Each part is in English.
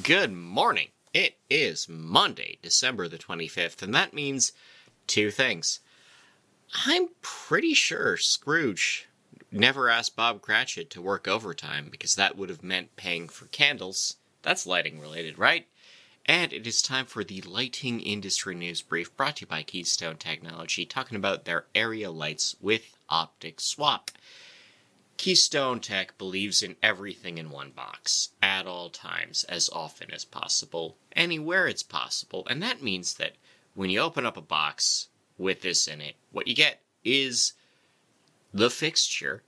Good morning. It is Monday, December the 25th, and that means two things. I'm pretty sure Scrooge never asked Bob Cratchit to work overtime because that would have meant paying for candles. That's lighting related, right? And it is time for the lighting industry news brief brought to you by Keystone Technology, talking about their area lights with OpticSwap. Keystone Tech believes in everything in one box, at all times, as often as possible, anywhere it's possible, and that means that when you open up a box with this in it, what you get is the fixture,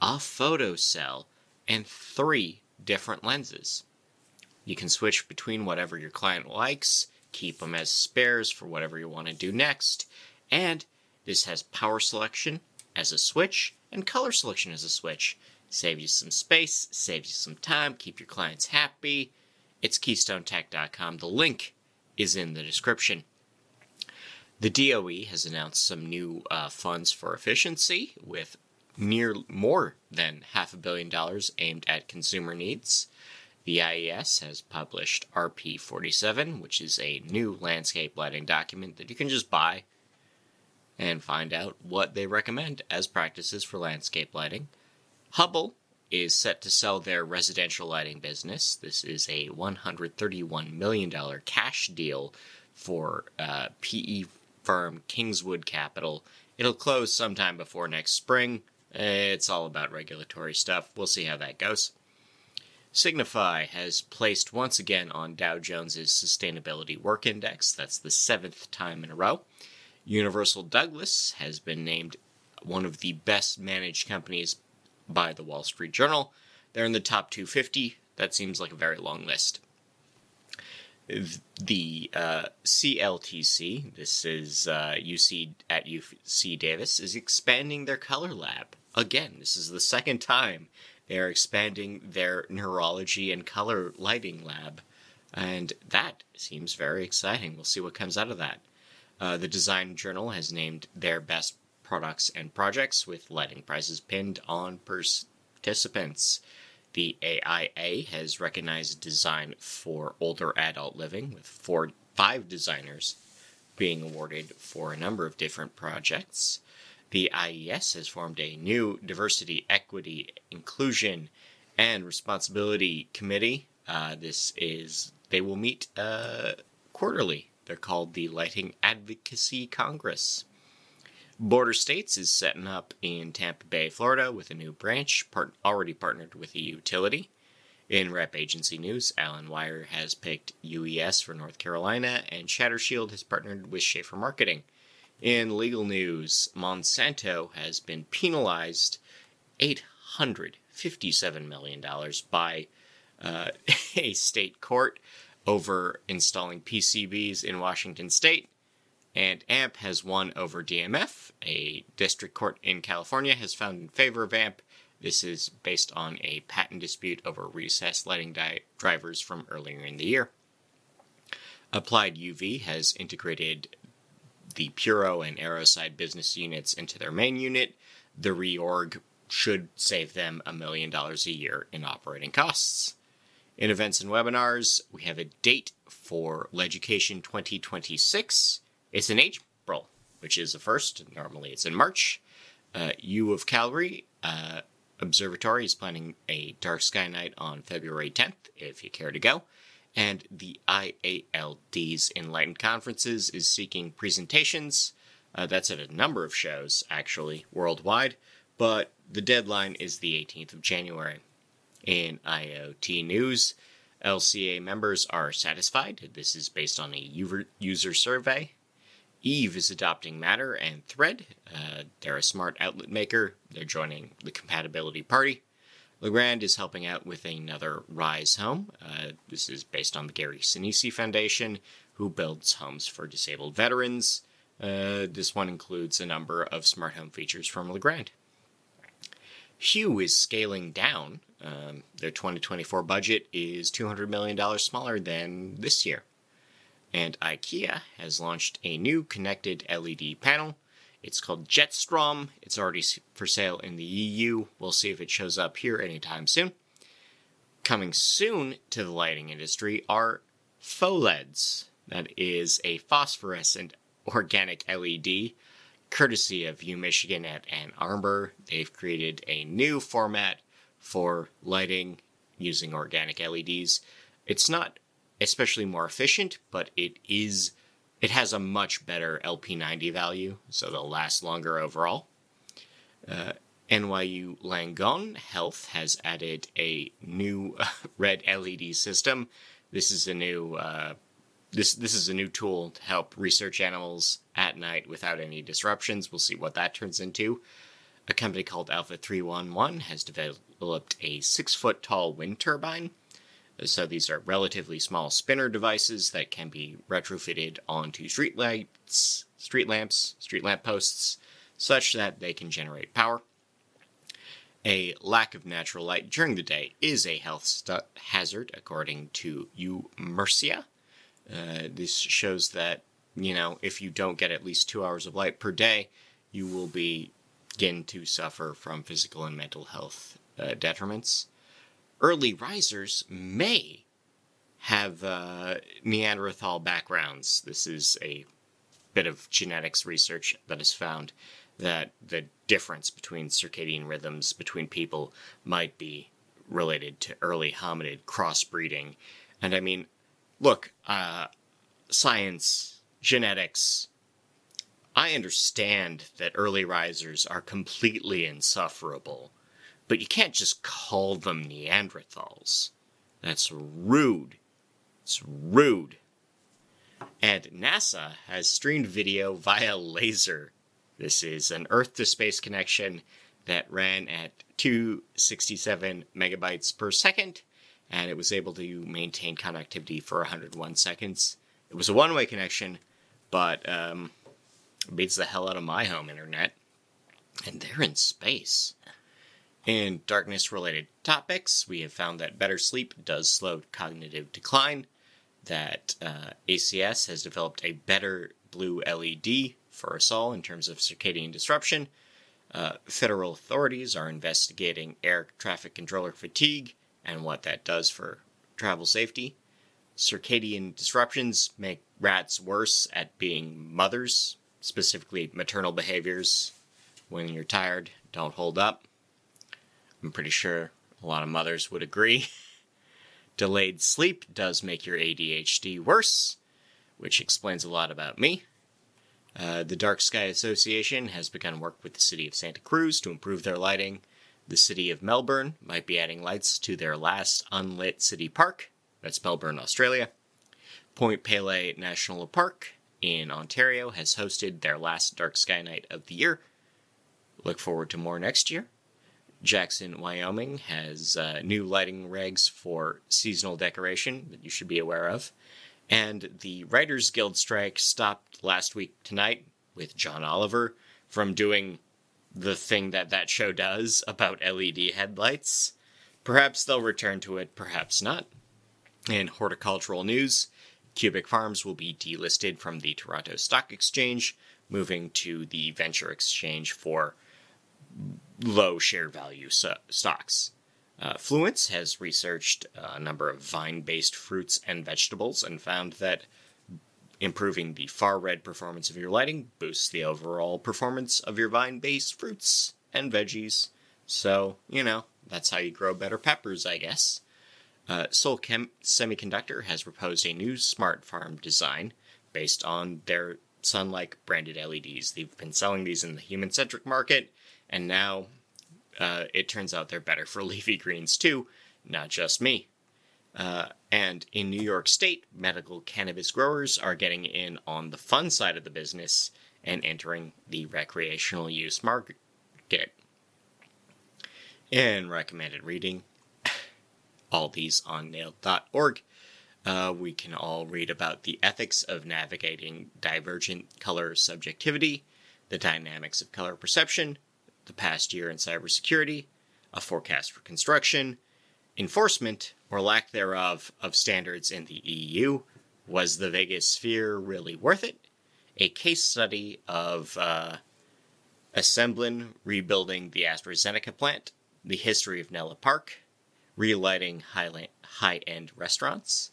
a photo cell, and three different lenses. You can switch between whatever your client likes, keep them as spares for whatever you want to do next, and this has power selection as a switch and color selection as a switch. Save you some space, saves you some time, keep your clients happy. It's KeystoneTech.com. The link is in the description. The DOE has announced some new uh, funds for efficiency with near more than half a billion dollars aimed at consumer needs. The IES has published RP 47, which is a new landscape lighting document that you can just buy and find out what they recommend as practices for landscape lighting. Hubbell is set to sell their residential lighting business. This is a $131 million cash deal for uh, PE firm Kingswood Capital. It'll close sometime before next spring. It's all about regulatory stuff. We'll see how that goes. Signify has placed once again on Dow Jones's Sustainability World Index. That's the seventh time in a row. Universal Douglas has been named one of the best managed companies by the Wall Street Journal. They're in the top 250. That seems like a very long list. The uh, CLTC, this is uh, UC at UC Davis, is expanding their color lab. Again, this is the second time they are expanding their neurology and color lighting lab. And that seems very exciting. We'll see what comes out of that. Uh, the Design Journal has named their best products and projects with lighting prizes pinned on participants. The AIA has recognized design for older adult living, with four, five designers being awarded for a number of different projects. The IES has formed a new diversity, equity, inclusion, and responsibility committee. Uh, this is they will meet uh, quarterly they're called the Lighting Advocacy Congress. Border States is setting up in Tampa Bay, Florida, with a new branch part- already partnered with a utility. In Rep Agency News, Alan Wire has picked UES for North Carolina, and Shat-R-Shield has partnered with Schaefer Marketing. In legal news, Monsanto has been penalized $857 million by uh, a state court over installing PCBs in Washington state, and AMP has won over DMF. A district court in California has found in favor of AMP. This is based on a patent dispute over recessed lighting di- drivers from earlier in the year. Applied UV has integrated the Puro and Airocide business units into their main unit. The reorg should save them a million dollars a year in operating costs. In events and webinars, we have a date for Leducation 2026. It's in April, which is the first. Normally it's in March. Uh, U of Calgary uh, Observatory is planning a dark sky night on February 10th, if you care to go. And the IALD's Enlightened Conferences is seeking presentations. Uh, that's at a number of shows, actually, worldwide. But the deadline is the 18th of January. In IoT news, LCA members are satisfied. This is based on a user survey. Eve is adopting Matter and Thread. Uh, they're a smart outlet maker. They're joining the compatibility party. Legrand is helping out with another Rise home. Uh, this is based on the Gary Sinise Foundation, who builds homes for disabled veterans. Uh, this one includes a number of smart home features from Legrand. Hue is scaling down. Um, their 2024 budget is $200 million smaller than this year. And IKEA has launched a new connected LED panel. It's called Jetstrom. It's already for sale in the EU. We'll see if it shows up here anytime soon. coming soon to the lighting industry are FOLEDs. That is a phosphorescent organic LED, courtesy of U Michigan at Ann Arbor. They've created a new format for lighting using organic LEDs. It's not especially more efficient, but it is it has a much better LP90 value, so they'll last longer overall. Uh, NYU Langone Health has added a new red LED system. This is a new uh, this this is a new tool to help research animals at night without any disruptions. We'll see what that turns into. A company called Alpha 311 has developed a six foot tall wind turbine so these are relatively small spinner devices that can be retrofitted onto street lights, street lamps, street lamp posts, such that they can generate power. A lack of natural light during the day is a health stu- hazard, according to EuMercia. Uh, this shows that, you know, if you don't get at least two hours of light per day, you will begin to suffer from physical and mental health uh, detriments early risers may have uh, Neanderthal backgrounds. This is a bit of genetics research that has found that the difference between circadian rhythms between people might be related to early hominid crossbreeding. And I mean, look, uh, science, genetics, I understand that early risers are completely insufferable but you can't just call them Neanderthals. That's rude. It's rude. And NASA has streamed video via laser. This is an Earth to space connection that ran at 267 megabytes per second, and it was able to maintain connectivity for 101 seconds. It was a one way connection, but um, beats the hell out of my home internet. And they're in space. In darkness related topics, we have found that better sleep does slow cognitive decline, that uh, ACS has developed a better blue LED for us all in terms of circadian disruption. Uh, federal authorities are investigating air traffic controller fatigue and what that does for travel safety. Circadian disruptions make rats worse at being mothers, specifically maternal behaviors. When you're tired, don't hold up. I'm pretty sure a lot of mothers would agree. Delayed sleep does make your ADHD worse, which explains a lot about me. Uh, the Dark Sky Association has begun work with the city of Santa Cruz to improve their lighting. The city of Melbourne might be adding lights to their last unlit city park. That's Melbourne, Australia. Point Pelee National Park in Ontario has hosted their last Dark Sky Night of the year. Look forward to more next year. Jackson, Wyoming has uh, new lighting regs for seasonal decoration that you should be aware of. And the Writers Guild strike stopped last week tonight with John Oliver from doing the thing that that show does about LED headlights. Perhaps they'll return to it, perhaps not. In horticultural news, Cubic Farms will be delisted from the Toronto Stock Exchange, moving to the Venture Exchange for low share value stocks. Uh, Fluence has researched a number of vine based fruits and vegetables and found that improving the far red performance of your lighting boosts the overall performance of your vine based fruits and veggies. So, you know, that's how you grow better peppers, I guess. Uh, Seoul Chem- Semiconductor has proposed a new smart farm design based on their SunLike branded LEDs. They've been selling these in the human centric market and now uh, it turns out they're better for leafy greens too, not just me. Uh, and in New York State, medical cannabis growers are getting in on the fun side of the business and entering the recreational use market. In recommended reading, all these on naild.org, uh, we can all read about the ethics of navigating divergent color subjectivity, the dynamics of color perception, the past year in cybersecurity, a forecast for construction, enforcement, or lack thereof, of standards in the EU. Was the Vegas sphere really worth it? A case study of uh, Assemblin rebuilding the AstraZeneca plant, the history of Nela Park, relighting high end restaurants,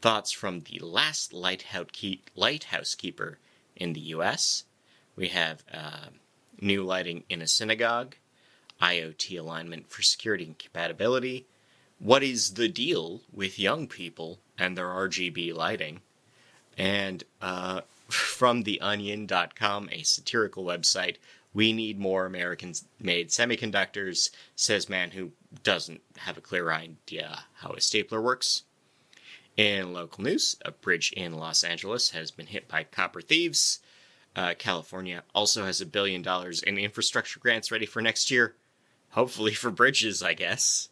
thoughts from the last lighthouse, keep, lighthouse keeper in the US. We have uh, new lighting in a synagogue, IoT alignment for security and compatibility. What is the deal with young people and their RGB lighting? And uh, from theonion.com, a satirical website, we need more American made semiconductors, says man who doesn't have a clear idea how a stapler works. In local news, a bridge in Los Angeles has been hit by copper thieves. Uh, California also has a billion dollars in infrastructure grants ready for next year. Hopefully for bridges, I guess.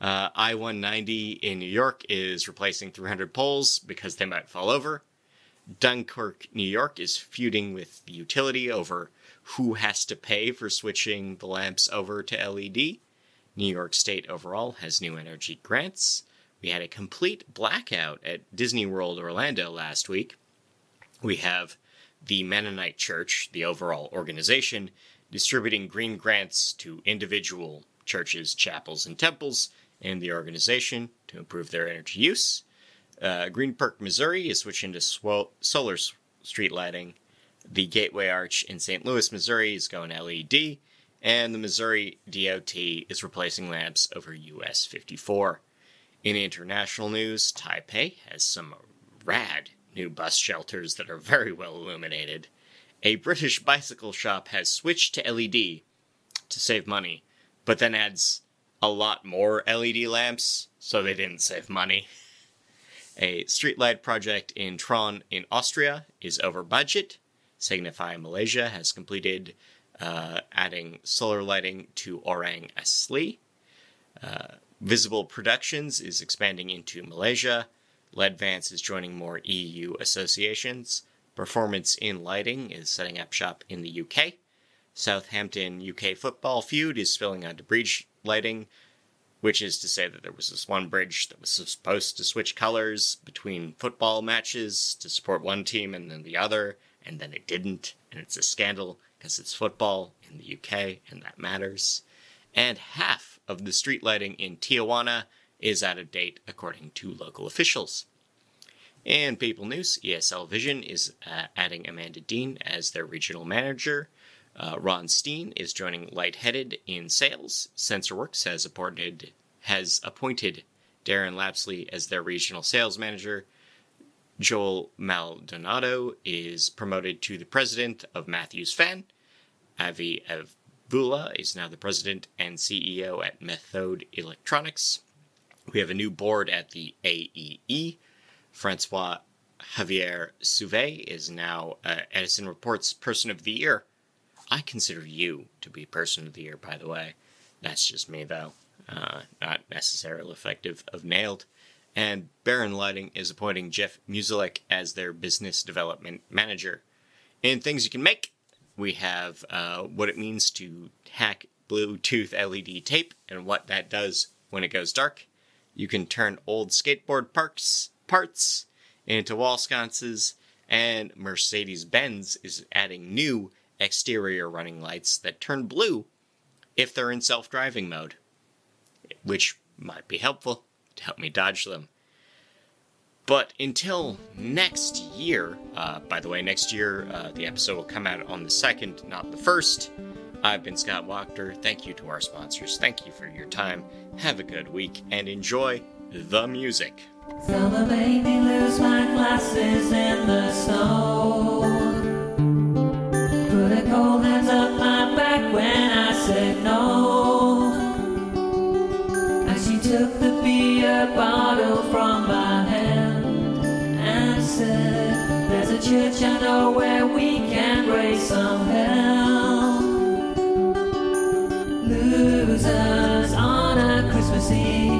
Uh, I 190 in New York is replacing 300 poles because they might fall over. Dunkirk, New York is feuding with the utility over who has to pay for switching the lamps over to LED. New York State overall has new energy grants. We had a complete blackout at Disney World Orlando last week. We have the Mennonite Church, the overall organization, distributing green grants to individual churches, chapels, and temples in the organization to improve their energy use. Uh, Greenpark, Missouri is switching to sw- solar street lighting. The Gateway Arch in St. Louis, Missouri is going LED, and the Missouri DOT is replacing lamps over US 54. In international news, Taipei has some rad new bus shelters that are very well illuminated. A British bicycle shop has switched to LED to save money, but then adds a lot more LED lamps, so they didn't save money. A streetlight project in Tron in Austria is over budget. Signify Malaysia has completed uh, adding solar lighting to Orang Asli. Uh, Visible Productions is expanding into Malaysia. Ledvance is joining more EU associations. Performance in Lighting is setting up shop in the UK. Southampton UK football feud is spilling onto bridge lighting, which is to say that there was this one bridge that was supposed to switch colors between football matches to support one team and then the other, and then it didn't, and it's a scandal because it's football in the UK and that matters. And half of the street lighting in Tijuana is out of date according to local officials. In People News, ESL Vision is uh, adding Amanda Dean as their regional manager. Uh, Ron Steen is joining Lightheaded in sales. SensorWorks has appointed has appointed Darren Lapsley as their regional sales manager. Joel Maldonado is promoted to the president of Matthews Fan. Avi Avula is now the president and CEO at Methode Electronics. We have a new board at the AEE. Francois Javier Souvay is now uh, Edison Reports Person of the Year. I consider you to be Person of the Year, by the way. That's just me, though. Uh, not necessarily effective of NAILD. And Barron Lighting is appointing Jeff Musilek as their business development manager. In things you can make, we have uh, what it means to hack Bluetooth LED tape and what that does when it goes dark. You can turn old skateboard parks parts into wall sconces, and Mercedes Benz is adding new exterior running lights that turn blue if they're in self driving mode, which might be helpful to help me dodge them. But until next year, uh, by the way, next year uh, the episode will come out on the second, not the first. I've been Scott Wachter. Thank you to our sponsors. Thank you for your time. Have a good week and enjoy the music. Summer made me lose my glasses in the snow. Put a cold hands up my back when I said no. And she took the beer bottle from my hand and said, There's a church I know where we can raise some hell. Christmas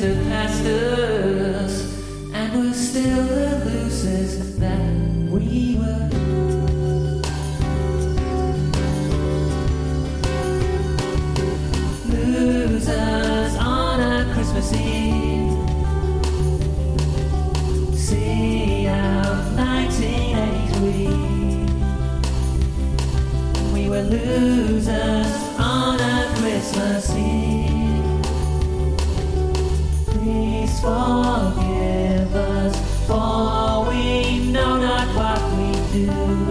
that passed us, and we're still the losers that we were. Losers on a Christmas Eve. See 1983. We were losers on a Christmas Eve. forgive us, for we know not what we do.